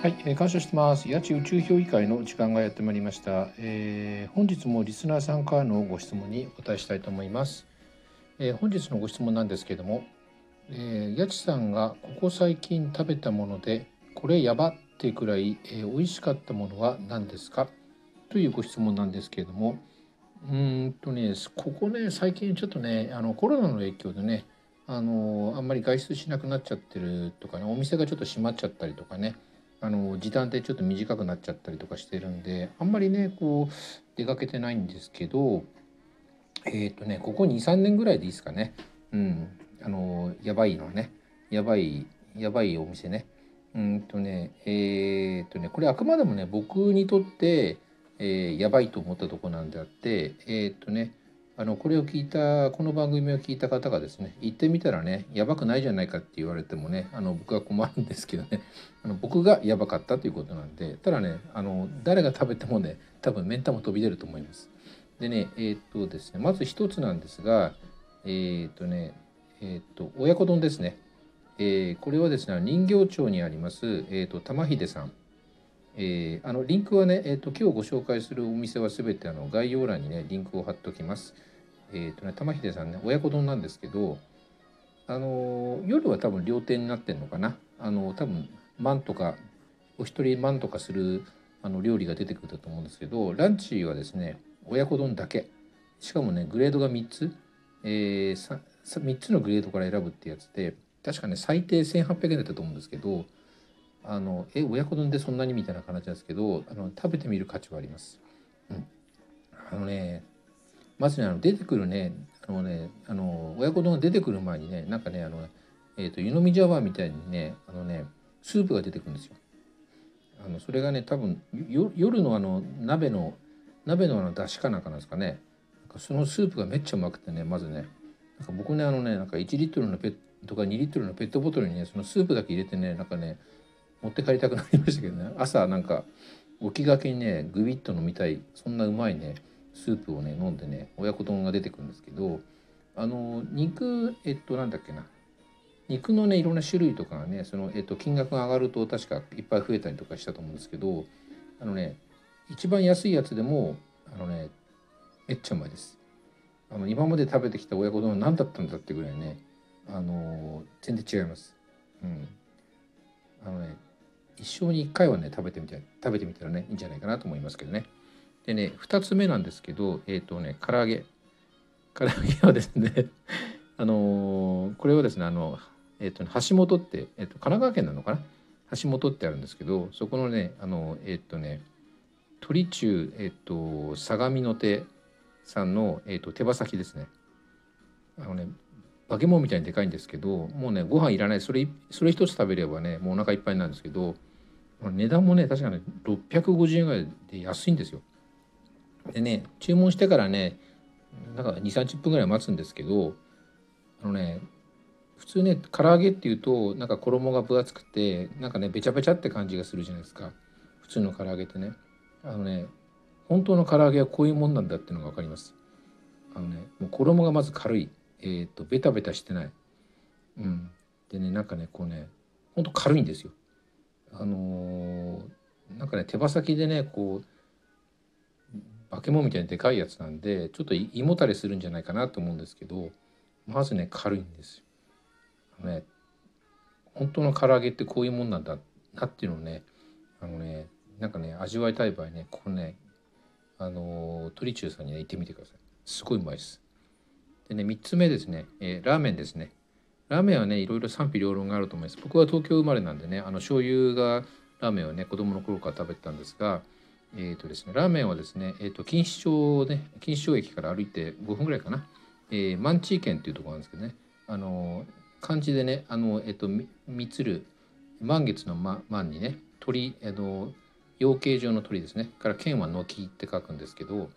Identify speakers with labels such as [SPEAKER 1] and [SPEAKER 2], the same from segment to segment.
[SPEAKER 1] はい、えー、感謝してます。八千宇宙評議会の時間がやってまいりました、えー、本日もリスナーさんからのご質問にお答えしたいと思います。えー、本日のご質問なんですけれども、えー、八千さんがここ最近食べたものでこれやばってくらい、えー、美味しかったものは何ですか？というご質問なんですけれども、うんとねここね最近ちょっとねあのコロナの影響でねあのあんまり外出しなくなっちゃってるとかねお店がちょっと閉まっちゃったりとかねあの時短ってちょっと短くなっちゃったりとかしてるんであんまりねこう出かけてないんですけどえっ、ー、とねここ23年ぐらいでいいですかね。うん。あのやばいのね。やばいやばいお店ね。うんとねえっ、ー、とねこれあくまでもね僕にとって、えー、やばいと思ったとこなんであってえっ、とねあのこれを聞いたこの番組を聞いた方がですね行ってみたらねやばくないじゃないかって言われてもねあの僕は困るんですけどね あの僕がやばかったということなんでただねあの誰が食べてもね多分メンタも飛び出ると思います。でねえー、っとですねまず一つなんですがえー、っとねえー、っと親子丼ですね。えこれはですね人形町にあります、えー、と玉秀さんえー、あのリンクはね、えーと、今日ご紹介するお店はすべてあの概要欄にねリンクを貼っておきます。え、ー、とね玉秀さんね親子丼なんですけどあの夜は多分料亭になってんのかな？あの多分万とかお一人万とかするあの料理が出てくると思うんですけどランチはですね親子丼だけ。しかもねグレードが3つ、えー、3, 3つのグレードから選ぶってやつで確かね最低1800円だったと思うんですけどあのえ親子丼でそんなに？みたいな感じなんですけどあの食べてみる価値はあります。うん、あのねまずねあの出てくるねあのねあの親子丼が出てくる前にねなんかねあの、えーと、湯飲み茶碗みたいにねあのねスープが出てくるんですよ。あのそれがね多分夜のあの鍋の鍋のあの出汁かなんかなんですかね。なんかそのスープがめっちゃうまくてねまずね。なんか僕ねあのねなんか1リットルのペットか2リットルのペットボトルにねそのスープだけ入れてねなんかね持って帰りたくなりましたけどね。朝なんか起きがけにねグビッと飲みたいそんなうまいねスープをね飲んでね親子丼が出てくるんですけどあの肉えっとなんだっけな肉のねいろんな種類とかがねその、えっと、金額が上がると確かいっぱい増えたりとかしたと思うんですけどあのね一番安いやつでもあのねめっちゃうまいです。あの今まで食べてきた親子丼は何だったんだってぐらいねあの全然違います。うん、あのね一生に一回はね食べてみたい食べてみたらねいいんじゃないかなと思いますけどね。でね2つ目なんですけどえっ、ー、とね唐揚げ。唐揚げはですね あのー、これはですねあのえっ、ー、と、ね、橋本って、えーと、神奈川県なのかな？橋本ってあるんですけどそこのねあのえっ、とね鳥中えっ、と相模の手さんの、えーと、手羽先ですね。あのね化け物みたいにでかいんですけどもうねご飯いらない。それそれ一つ食べればねもうお腹いっぱいなんですけど値段もね確かに650円ぐらいで安いんですよ。でね注文してからねなんか2 3 0分ぐらい待つんですけどあのね普通ね唐揚げっていうとなんか衣が分厚くてなんかねべちゃべちゃって感じがするじゃないですか。普通の唐揚げってね。あのね本当の唐揚げはこういうもんなんだっていうのが分かります。あのねもう衣がまず軽い。えっ、とベタベタしてない。うん。でねなんかねこうねほんと軽いんですよ。あのー、なんかね手羽先でねこう化け物みたいにでかいやつなんでちょっと胃もたれするんじゃないかなと思うんですけどまずね軽いんですよ。ね本当の唐揚げってこういうもんなんだなっていうのをねあのねなんかね味わいたい場合ねここねあの鳥中さんにね行ってみてください。すごいうまいです。でね3つ目ですね、えー、ラーメンですね。ラーメンはねいろいろ賛否両論があると思います。僕は東京生まれなんでねあの醤油がラーメンをね子供の頃から食べてたんですがえーとですね、ラーメンはですね、えーと、錦糸町ね錦糸町駅から歩いて5分ぐらいかな、えー、マンチー県っていうところなんですけどね。あの漢字でねあの、えーと、みつる満月の満、ま、にね鳥、えー、養鶏場の鳥ですね。から県は軒って書くんですけど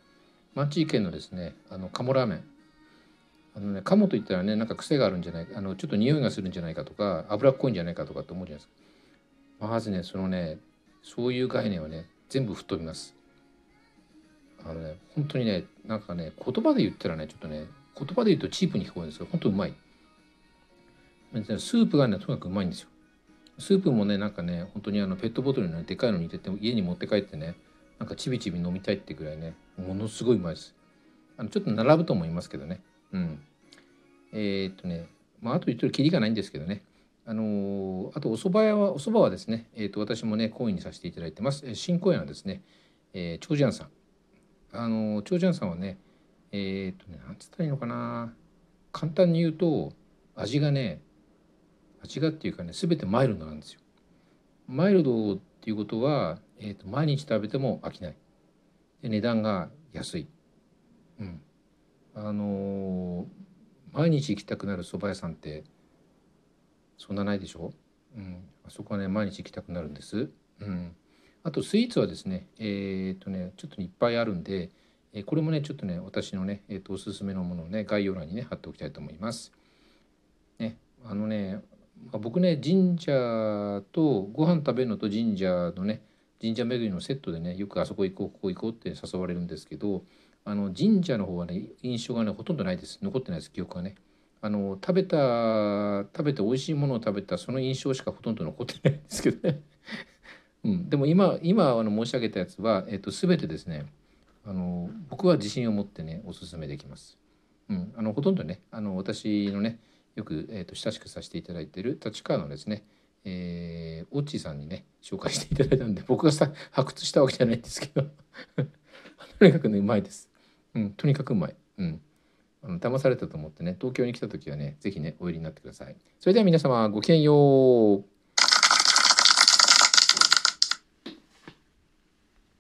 [SPEAKER 1] マンチー県のですねあの鴨ラーメン。あのね鴨といったらねなんか癖があるんじゃないかあのちょっと匂いがするんじゃないかとか脂っこいんじゃないかとかって思うじゃないですか。まずねそのねそういう概念はね全部吹っ飛びます。あのね本当にねなんかね言葉で言ったらねちょっとね言葉で言うとチープに聞こえるんですけど本当うまい。スープがねとにかくうまいんですよ。スープもねなんかね本当にあのペットボトルの、ね、でかいのに入れて家に持って帰ってねなんかちびちび飲みたいってぐらいねものすごいうまいですあのちょっと並ぶと思いますけどねうんえー、っとねまああと言ってるきりがないんですけどねあのー、あとお蕎麦屋はお蕎麦はですね、えー、と私もね講演にさせていただいてます。新公演はですね、えー、長寿庵さん。あの、長寿庵さんはねえっ、とね何つったらいいのかな。簡単に言うと味がね味がっていうかね全てマイルドなんですよ。マイルドっていうことは、えーと、毎日食べても飽きない。で値段が安い。うん。あの毎日行きたくなる蕎麦屋さんってそんなないでしょ？うん、あそこはね毎日行きたくなるんです。うん、あとスイーツはですねえー、っとねちょっといっぱいあるんで、えー、これもねちょっとね私のね、えー、っとおすすめのものをね概要欄にね貼っておきたいと思います。ねあのね、まあ、僕ね神社とご飯食べるのと神社のね神社巡りのセットでねよくあそこ行こうここ行こうって誘われるんですけどあの神社の方はね印象がねほとんどないです残ってないです記憶がね。あの食べた食べて美味しいものを食べたその印象しかほとんど残ってないんですけどね、うん、でも今今あの申し上げたやつは、えっと、全てですねあの僕は自信を持ってねおすすめできます。うん、あのほとんどねあの私のねよく、えーと、親しくさせていただいている立川のですね、えー、オッチーさんにね紹介していただいたんで僕がさ発掘したわけじゃないんですけど とにかくねうまいです。うん、とにかくうまい。うんあの騙されたと思ってね東京に来た時はね是非ねお寄りになってください。それでは皆様ごきげんよう。